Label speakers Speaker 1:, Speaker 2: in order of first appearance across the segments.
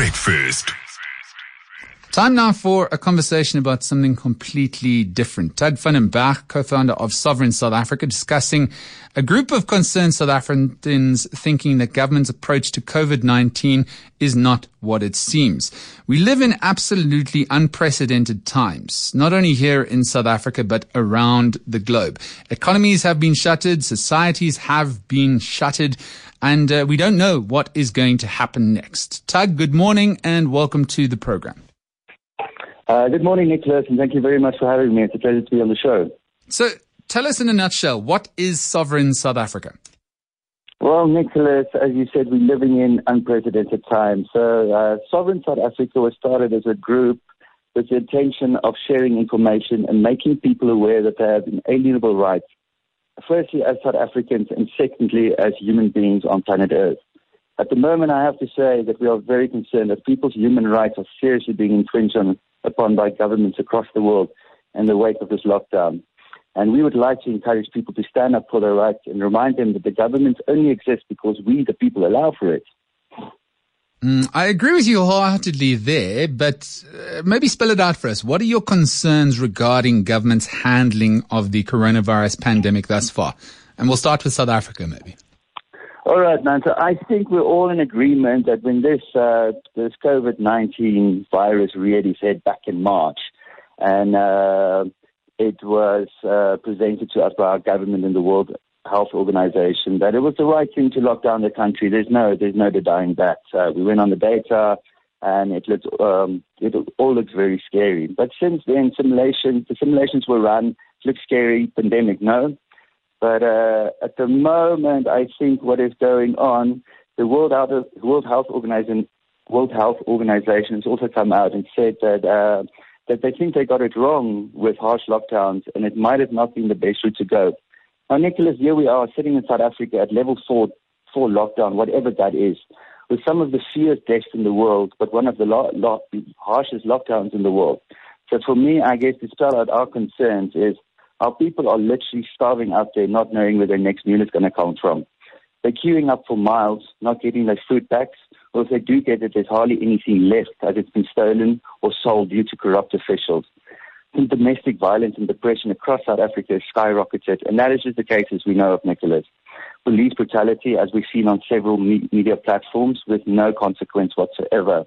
Speaker 1: Breakfast.
Speaker 2: Time now for a conversation about something completely different. Den Bergh, co-founder of Sovereign South Africa, discussing a group of concerned South Africans thinking that government's approach to COVID-19 is not what it seems. We live in absolutely unprecedented times, not only here in South Africa, but around the globe. Economies have been shuttered, societies have been shuttered, and uh, we don't know what is going to happen next. Tug, good morning and welcome to the program.
Speaker 3: Uh, good morning, Nickolaus, and thank you very much for having me. It's a pleasure to be on the show.
Speaker 2: So, tell us in a nutshell, what is sovereign South Africa?
Speaker 3: Well, Nickolaus, as you said, we're living in unprecedented times. So, uh, Sovereign South Africa was started as a group with the intention of sharing information and making people aware that they have inalienable rights, firstly, as South Africans, and secondly, as human beings on planet Earth. At the moment, I have to say that we are very concerned that people's human rights are seriously being infringed on upon by governments across the world in the wake of this lockdown. And we would like to encourage people to stand up for their rights and remind them that the governments only exist because we, the people, allow for it.
Speaker 2: Mm, I agree with you wholeheartedly there, but uh, maybe spell it out for us. What are your concerns regarding government's handling of the coronavirus pandemic thus far? And we'll start with South Africa, maybe.
Speaker 3: All right, man. So I think we're all in agreement that when this uh, this COVID nineteen virus really hit back in March, and uh, it was uh, presented to us by our government and the World Health Organization that it was the right thing to lock down the country. There's no there's no denying that. Uh, we went on the data, and it looked um, it all looks very scary. But since then, simulations the simulations were run. It looks scary. Pandemic, no. But uh, at the moment, I think what is going on, the World Health, World Health Organization, World Health Organization has also come out and said that uh, that they think they got it wrong with harsh lockdowns, and it might have not been the best route to go. Now, Nickolaus, here we are sitting in South Africa at level four, four lockdown, whatever that is, with some of the fewest deaths in the world, but one of the lo- lo- harshest lockdowns in the world. So for me, I guess to spell out our concerns is our people are literally starving out there, not knowing where their next meal is going to come from. They're queuing up for miles, not getting their food packs, or if they do get it, there's hardly anything left as it's been stolen or sold due to corrupt officials. And domestic violence and depression across South Africa has skyrocketed, and that is just the cases we know of, Nickolaus. Police brutality, as we've seen on several me- media platforms, with no consequence whatsoever.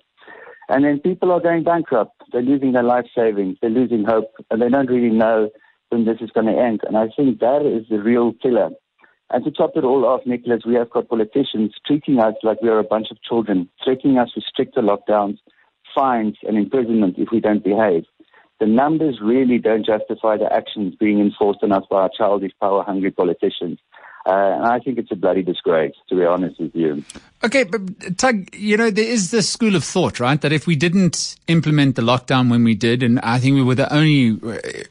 Speaker 3: And then people are going bankrupt. They're losing their life savings. They're losing hope, and they don't really know when this is going to end. And I think that is the real killer. And to top it all off, Nickolaus, we have got politicians treating us like we are a bunch of children, threatening us with stricter lockdowns, fines, and imprisonment if we don't behave. The numbers really don't justify the actions being enforced on us by our childish, power hungry politicians. Uh, and I think it's a bloody disgrace, to be honest with you.
Speaker 2: Okay, but Tug, you know, there is this school of thought, right? That if we didn't implement the lockdown when we did, and I think we were the only,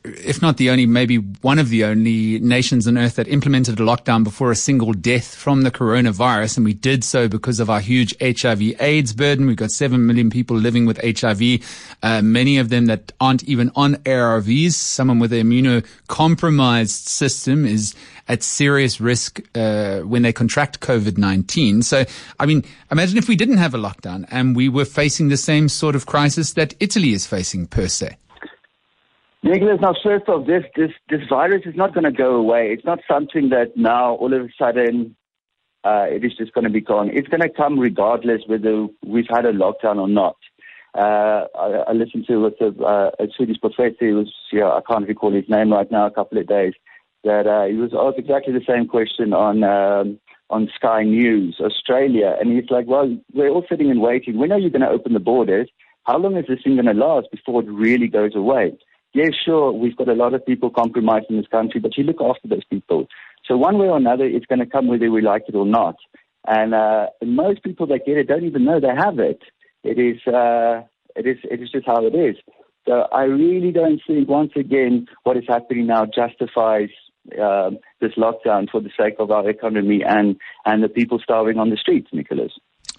Speaker 2: if not the only, maybe one of the only nations on earth that implemented a lockdown before a single death from the coronavirus. And we did so because of our huge HIV AIDS burden. We've got 7 million people living with HIV, uh, many of them that aren't even on ARVs. Someone with an immunocompromised system is at serious risk uh, when they contract COVID 19. So, I mean, imagine if we didn't have a lockdown and we were facing the same sort of crisis that Italy is facing per se.
Speaker 3: Nickolaus, now first off, this, this, this virus is not going to go away. It's not something that now all of a sudden uh, it is just going to be gone. It's going to come regardless whether we've had a lockdown or not. Uh, I, I, listened to with a, uh, a Swedish professor, he was, yeah, I can't recall his name right now, a couple of days, that uh, he was asked exactly the same question on um, on Sky News Australia, and he's like, "Well, we're all sitting and waiting. When are you going to open the borders? How long is this thing going to last before it really goes away?" Yeah, sure, we've got a lot of people compromised in this country, but you look after those people. So one way or another, it's going to come whether we like it or not. And, uh, most people that get it don't even know they have it. It is, uh, it is, it is just how it is. So I really don't think, once again, what is happening now justifies uh, this lockdown for the sake of our economy and, and the people starving on the streets, Nickolaus.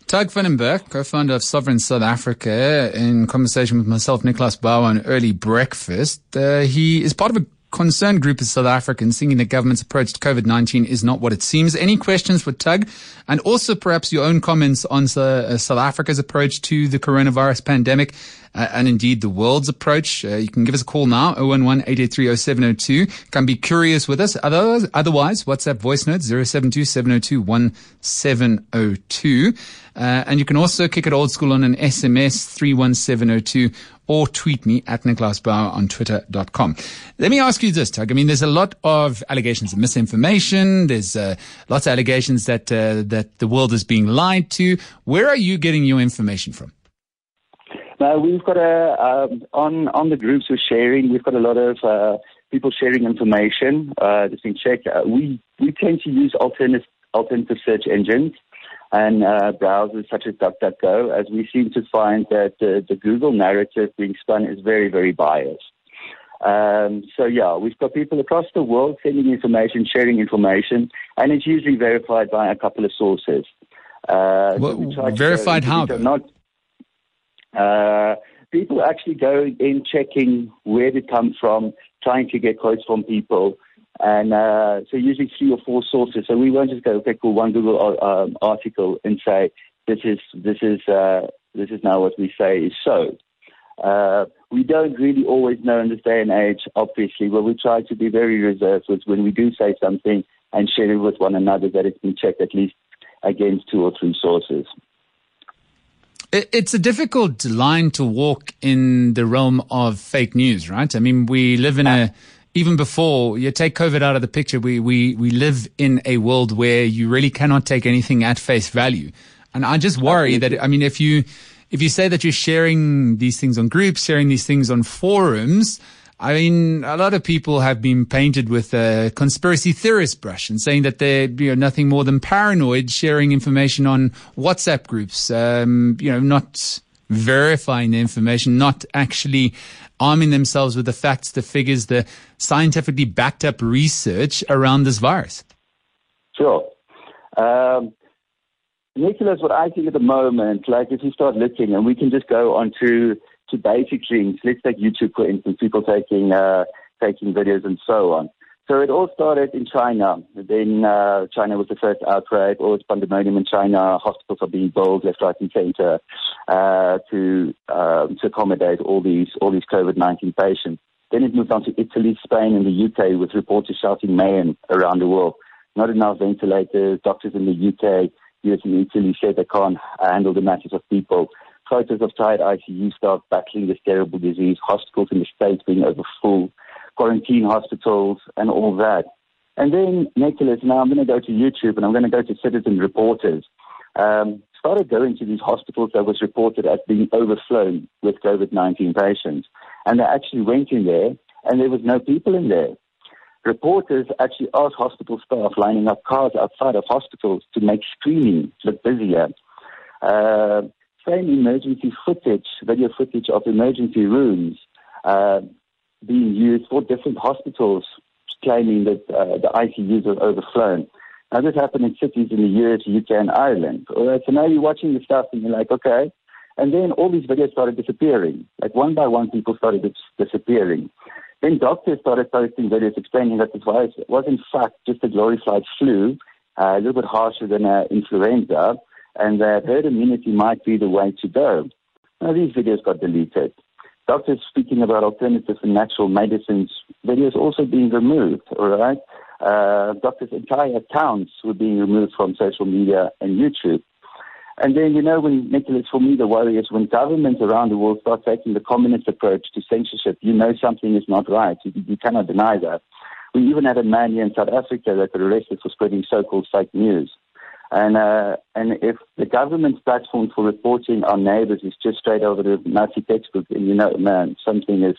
Speaker 2: Tug van den Bergh, co-founder of Sovereign South Africa, in conversation with myself, Nickolaus Bauer, on Early Breakfast. Uh, he is part of a concerned group of South Africans thinking the government's approach to COVID-19 is not what it seems. Any questions for Tug? And also perhaps your own comments on uh, South Africa's approach to the coronavirus pandemic uh, and indeed the world's approach. Uh, you can give us a call now, 011-883-0702. Come be curious with us. Otherwise, otherwise WhatsApp voice note 072-702-1702. Uh, and you can also kick it old school on an SMS, 31702 or tweet me at Nickolaus Bauer on twitter.com. Let me ask you this, Tug. I mean, there's a lot of allegations of misinformation. There's uh, lots of allegations that uh, that the world is being lied to. Where are you getting your information from?
Speaker 3: Now we've got a um, on on the groups we're sharing. We've got a lot of uh, people sharing information. Uh, that's been checked. Uh, we we tend to use alternative alternative search engines and uh, browsers such as DuckDuckGo, as we seem to find that the, the Google narrative being spun is very very biased. Um, so yeah, we've got people across the world sending information, sharing information, and it's usually verified by a couple of sources.
Speaker 2: Uh, well, so verified how? Not,
Speaker 3: uh, people actually go in checking where they come from, trying to get quotes from people. And uh, so usually three or four sources. So we won't just go, okay, cool, one Google uh, um, article and say, this is, this is, uh, this is now what we say is so. Uh, we don't really always know in this day and age, obviously, but we try to be very reserved with when we do say something and share it with one another that it's been checked at least against two or three sources.
Speaker 2: It's a difficult line to walk in the realm of fake news, right? I mean, we live in a, even before you take COVID out of the picture, we, we, we live in a world where you really cannot take anything at face value. And I just worry that, I mean, if you, if you say that you're sharing these things on groups, sharing these things on forums, I mean, a lot of people have been painted with a conspiracy theorist brush and saying that they're you know, nothing more than paranoid, sharing information on WhatsApp groups, um, you know, not verifying the information, not actually arming themselves with the facts, the figures, the scientifically backed up research around this virus.
Speaker 3: Sure. Um, Nickolaus, what I think at the moment, like if you start looking, and we can just go onto to basic things. Let's take YouTube, for instance, people taking, uh, taking videos and so on. So it all started in China. Then uh, China was the first outbreak. All this pandemonium in China. Hospitals are being built left, right, and center uh, to um, to accommodate all these all these COVID nineteen patients. Then it moved on to Italy, Spain, and the UK, with reporters shouting mayhem around the world. Not enough ventilators. Doctors in the UK, US, and Italy said they can't handle the masses of people photos of tired ICU staff battling this terrible disease, hospitals in the States being over full, quarantine hospitals, and all that. And then, Nickolaus, now I'm going to go to YouTube and I'm going to go to citizen reporters. Um, started going to these hospitals that was reported as being overflown with COVID-19 patients. And they actually went in there and there was no people in there. Reporters actually asked hospital staff lining up cars outside of hospitals to make screening look busier. Uh, same emergency footage, video footage of emergency rooms uh, being used for different hospitals, claiming that uh, the ICUs are overflown. Now, this happened in cities in the US, UK, and Ireland. All right, so now you're watching the stuff and you're like, okay. And then all these videos started disappearing. Like one by one, people started dis- disappearing. Then doctors started posting videos explaining that this virus was in fact just a glorified flu, uh, a little bit harsher than uh, influenza, and that herd immunity might be the way to go. Now, these videos got deleted. Doctors speaking about alternatives and natural medicines, videos also being removed, all right? Uh, doctors' entire accounts were being removed from social media and YouTube. And then, you know, when, Nickolaus, for me, the worry is when governments around the world start taking the communist approach to censorship, you know something is not right. You, you cannot deny that. We even had a man here in South Africa that got arrested for spreading so-called fake news. And uh, and if the government's platform for reporting our neighbours is just straight over the Nazi textbook, then you know, man, something is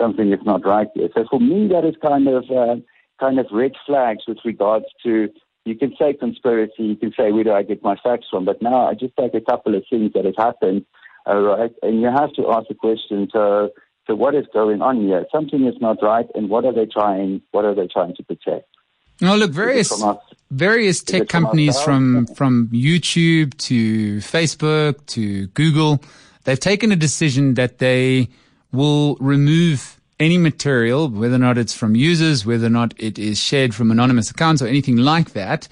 Speaker 3: something is not right here. So for me, that is kind of uh, kind of red flags with regards to. You can say conspiracy, you can say where do I get my facts from, but now I just take a couple of things that have happened, all right, and you have to ask the question. So, so what is going on here? Something is not right, and what are they trying? What are they trying to protect?
Speaker 2: No, look, various various tech companies from from YouTube to Facebook to Google, they've taken a decision that they will remove any material, whether or not it's from users, whether or not it is shared from anonymous accounts or anything like that,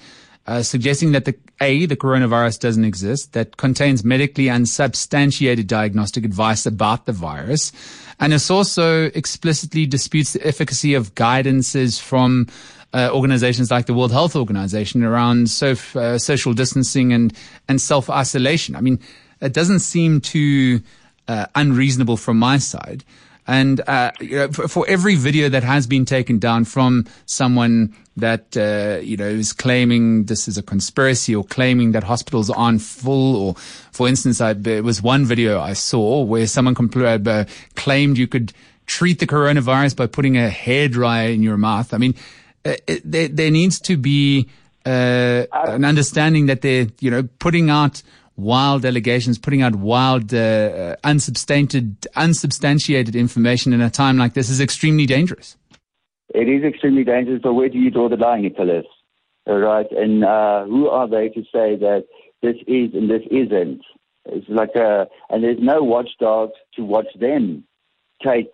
Speaker 2: uh, suggesting that the A, the coronavirus doesn't exist, that contains medically unsubstantiated diagnostic advice about the virus. And it also explicitly disputes the efficacy of guidances from uh, organizations like the World Health Organization around so, uh, social distancing and, and self isolation. I mean, it doesn't seem too uh, unreasonable from my side. And uh, you know, for, for, every video that has been taken down from someone that uh, you know is claiming this is a conspiracy or claiming that hospitals aren't full, or for instance, I, there was one video I saw where someone compl- uh, claimed you could treat the coronavirus by putting a hairdryer in your mouth. I mean, uh, it, there, there, needs to be uh, an understanding that they're you know putting out wild allegations, putting out wild, uh, uh, unsubstantiated, unsubstantiated information in a time like this is extremely dangerous.
Speaker 3: It is extremely dangerous, but where do you draw the line, Nickolaus? All right, and uh, who are they to say that this is and this isn't? It's like a, and there's no watchdog to watch them take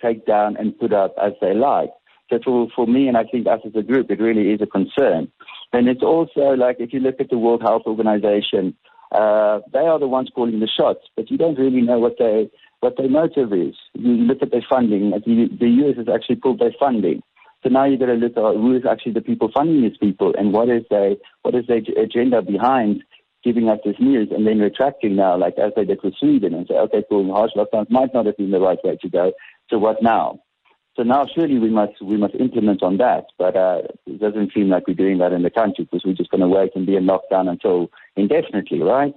Speaker 3: take down and put up as they like. So for, for me, and I think us as a group, it really is a concern. And it's also like if you look at the World Health Organization, uh, they are the ones calling the shots, but you don't really know what they what their motive is. You look at their funding. The, the US has actually pulled their funding. So now you've got to look at who is actually the people funding these people and what is their what is their agenda behind giving us this news and then retracting now, like as they did with Sweden, and say, okay, cool, harsh lockdowns might not have been the right way to go. So what now? So now surely we must we must implement on that, but uh, it doesn't seem like we're doing that in the country because we're just going to wait and be in lockdown until indefinitely, right?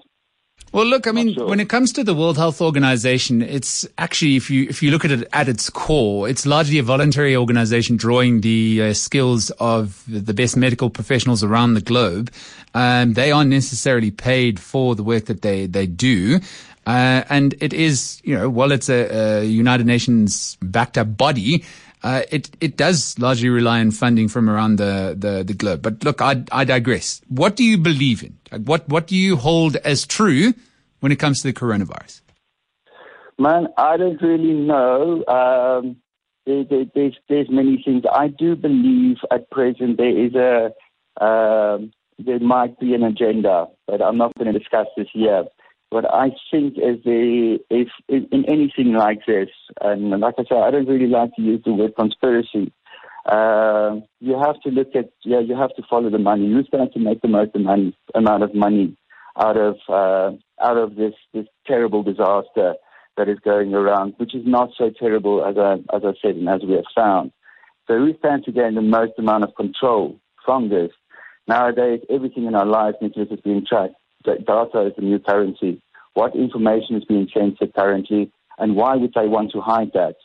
Speaker 2: Well, look, I mean, sure. when it comes to the World Health Organization, it's actually, if you if you look at it at its core, it's largely a voluntary organization drawing the uh, skills of the best medical professionals around the globe. Um, they aren't necessarily paid for the work that they they do. Uh, and it is, you know, while it's a, a United Nations backed up body, uh, it it does largely rely on funding from around the, the, the globe. But look, I, I digress. What do you believe in? What what do you hold as true when it comes to the coronavirus?
Speaker 3: Man, I don't really know. Um, there, there, there's there's many things. I do believe at present there is a um, there might be an agenda, but I'm not going to discuss this here. But I think if, if in anything like this, and like I said, I don't really like to use the word conspiracy. Uh, you have to look at yeah, you have to follow the money. Who's going to make the most money, amount of money out of uh, out of this this terrible disaster that is going around, which is not so terrible as I as I said and as we have found. So who stands to gain the most amount of control from this? Nowadays, everything in our lives, Nickolaus, is being tracked data is the new currency. What information is being censored currently, and why would they want to hide that?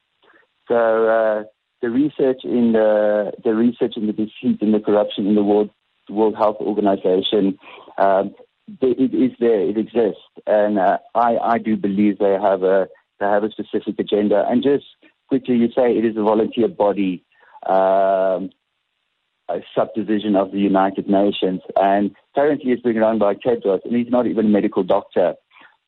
Speaker 3: So uh, the research in the the research in the deceit and the corruption in the World World Health Organization, um, it is there, it exists, and uh, I I do believe they have a they have a specific agenda. And just quickly, you say it is a volunteer body. Um, a subdivision of the United Nations, and currently it's being run by Tedros, and he's not even a medical doctor.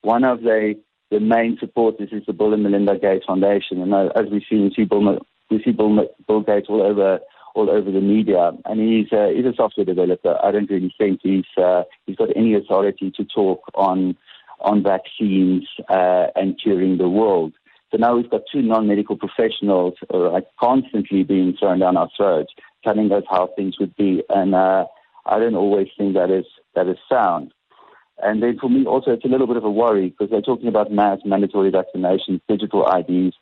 Speaker 3: One of the the main supporters is the Bill and Melinda Gates Foundation, and as we see, we see Bill, we see Bill, Bill Gates all over all over the media, and he's uh, he's a software developer. I don't really think he's uh, he's got any authority to talk on on vaccines uh, and curing the world. So now we've got two non-medical professionals uh, constantly being thrown down our throats telling us how things would be. And uh, I don't always think that is that is sound. And then for me also, it's a little bit of a worry because they're talking about mass mandatory vaccinations, digital IDs,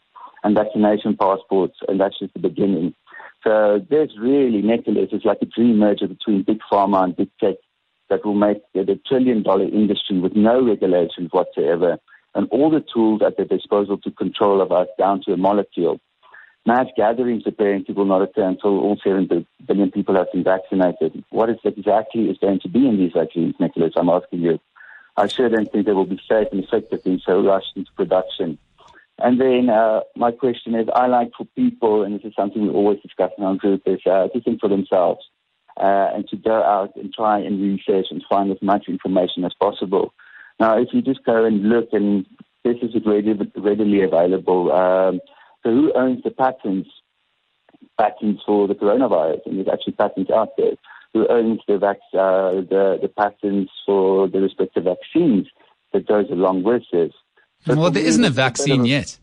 Speaker 3: and vaccination passports, and that's just the beginning. So there's really, Nickolaus, it's like a dream merger between big pharma and big tech that will make it a trillion dollar industry with no regulations whatsoever and all the tools at their disposal to control of us down to a molecule mass gatherings apparently will not occur until all 7 billion people have been vaccinated. What is exactly is going to be in these vaccines, Nickolaus? I'm asking you. I sure don't think they will be safe and effective being so rushed into production. And then uh, my question is, I like for people, and this is something we always discuss in our group, is uh, to think for themselves uh, and to go out and try and research and find as much information as possible. Now, if you just go and look, and this is readily, readily available, um, So who owns the patents patents for the coronavirus? And there's actually patents out there. Who owns the vac- uh, the the patents for the respective vaccines that goes along with this?
Speaker 2: So well, there isn't a vaccine a, yet.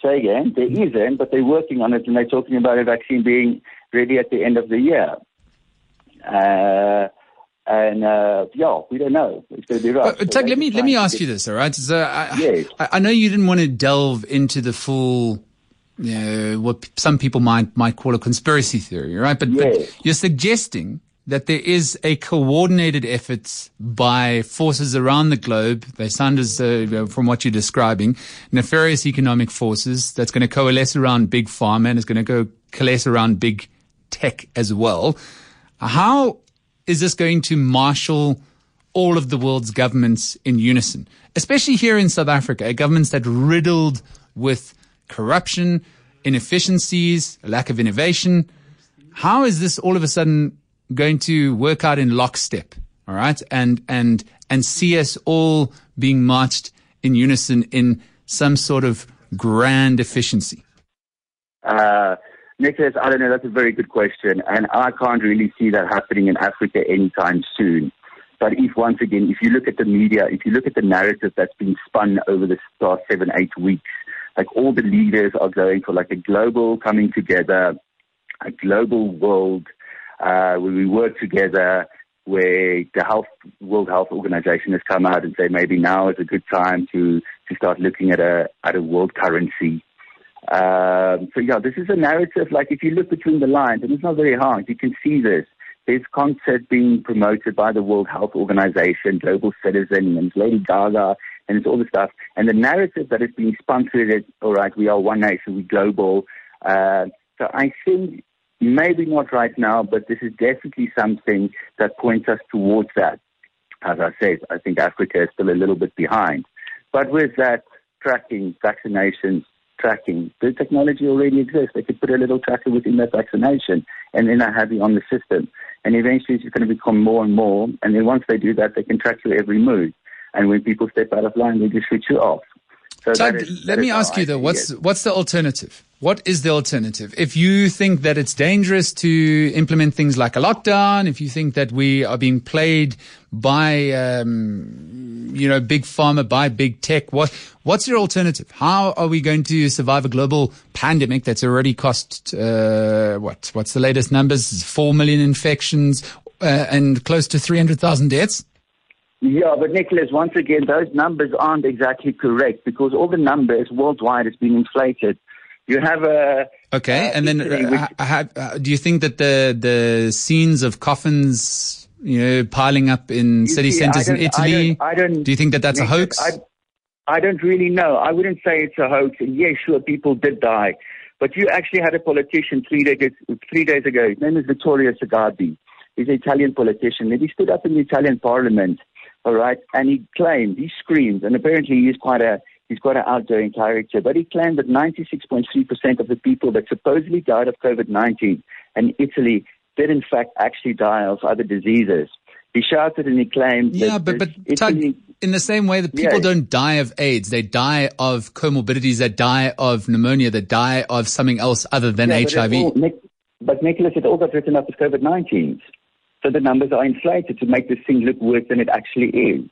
Speaker 3: Say again, there isn't, but they're working on it, and they're talking about a vaccine being ready at the end of the year. Uh, and uh, yeah, we don't know. It's going to be rough.
Speaker 2: Uh, so let me let me ask you this, all right? So I, yes. I, I, know you didn't want to delve into the full, you know, what some people might might call a conspiracy theory, right? But, yes. but you're suggesting that there is a coordinated effort by forces around the globe. They sound as, uh, from what you're describing, nefarious economic forces that's going to coalesce around big pharma and is going to go coalesce around big tech as well. How is this going to marshal all of the world's governments in unison, especially here in South Africa, governments that riddled with corruption, inefficiencies, lack of innovation. How is this all of a sudden going to work out in lockstep? All right. And, and, and see us all being marched in unison in some sort of grand efficiency?
Speaker 3: Uh, Nickolaus, I don't know. That's a very good question. And I can't really see that happening in Africa anytime soon. But if once again, if you look at the media, if you look at the narrative that's been spun over the past seven, eight weeks, like all the leaders are going for like a global coming together, a global world uh, where we work together, where the health, World Health Organization has come out and say maybe now is a good time to, to start looking at a, at a world currency um, so yeah, this is a narrative. Like if you look between the lines, and it's not very hard, you can see this. There's concept being promoted by the World Health Organization, Global Citizen, and Lady Gaga, and it's all the stuff. And the narrative that is being sponsored is, all right, we are one nation, we global. Uh, so I think maybe not right now, but this is definitely something that points us towards that. As I said, I think Africa is still a little bit behind. But with that, tracking vaccinations, tracking. The technology already exists. They could put a little tracker within that vaccination and then have it on the system. And eventually it's going to become more and more. And then once they do that, they can track your every move. And when people step out of line, they just switch you off.
Speaker 2: So Tug, is, let me ask you though, what's, what's the alternative? What is the alternative? If you think that it's dangerous to implement things like a lockdown, if you think that we are being played by, um, you know, big pharma, by big tech, what, what's your alternative? How are we going to survive a global pandemic that's already cost, uh, what, what's the latest numbers? Four million infections, uh, and close to 300,000 deaths?
Speaker 3: Yeah, but Nickolaus, once again, those numbers aren't exactly correct because all the numbers worldwide has been inflated. You have a
Speaker 2: okay, uh, and then uh, uh, do you think that the the scenes of coffins, you know, piling up in city see, centers in Italy? I don't, I don't, Do you think that that's a hoax?
Speaker 3: I, I don't really know. I wouldn't say it's a hoax. And yes, sure, people did die, but you actually had a politician three days three days ago. His name is Vittorio Sgarbi. He's an Italian politician, and he stood up in the Italian Parliament, all right, and he claimed, he screamed, and apparently he's quite a He's quite an outgoing character, but he claimed that 96.3% of the people that supposedly died of COVID-19 in Italy did in fact actually die of other diseases. He shouted and he claimed
Speaker 2: yeah, but, but Italy, in the same way that people yeah. don't die of AIDS, they die of comorbidities, they die of pneumonia, they die of something else other than yeah, HIV. But, all,
Speaker 3: but Nickolaus, it all got written up as COVID-19. So the numbers are inflated to make this thing look worse than it actually is.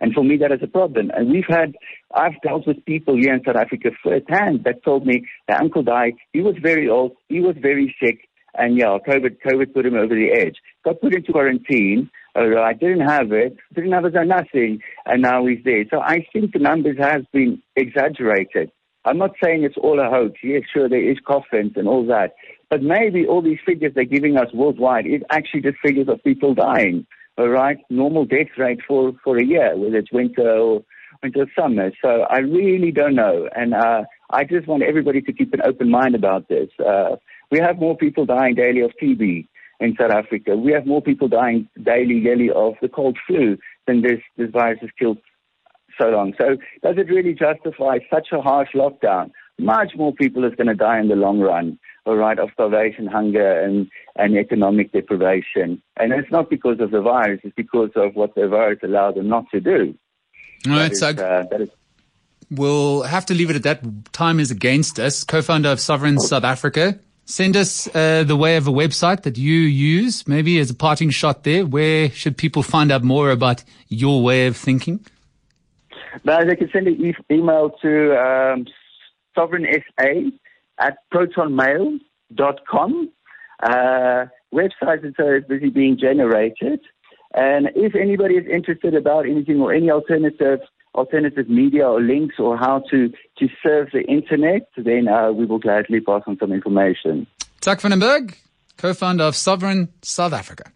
Speaker 3: And for me, that is a problem. And we've had, I've dealt with people here in South Africa firsthand that told me their uncle died. He was very old. He was very sick. And yeah, COVID, COVID put him over the edge. Got put into quarantine. Uh, I didn't have it. Didn't have it or nothing. And now he's there. So I think the numbers have been exaggerated. I'm not saying it's all a hoax. Yes, sure, there is coffins and all that. But maybe all these figures they're giving us worldwide is actually just figures of people dying all right, normal death rate for, for a year, whether it's winter or winter summer. So I really don't know. And uh, I just want everybody to keep an open mind about this. Uh, we have more people dying daily of TB in South Africa. We have more people dying daily, daily of the cold flu than this, this virus has killed so long. So does it really justify such a harsh lockdown? Much more people is going to die in the long run all right, of starvation, hunger, and, and economic deprivation. And it's not because of the virus, it's because of what the virus allowed them not to do.
Speaker 2: All right, so uh, is we'll have to leave it at that. Time is against us. Co-founder of Sovereign South Africa. Send us uh, the way of a website that you use, maybe as a parting shot there. Where should people find out more about your way of thinking?
Speaker 3: Now, they can send an e- email to um, sovereignsa at protonmail.com. Uh, website is uh, busy being generated. And if anybody is interested about anything or any alternative alternative media or links or how to, to serve the internet, then uh, we will gladly pass on some information.
Speaker 2: Tug van den Bergh, co-founder of Sovereign South Africa.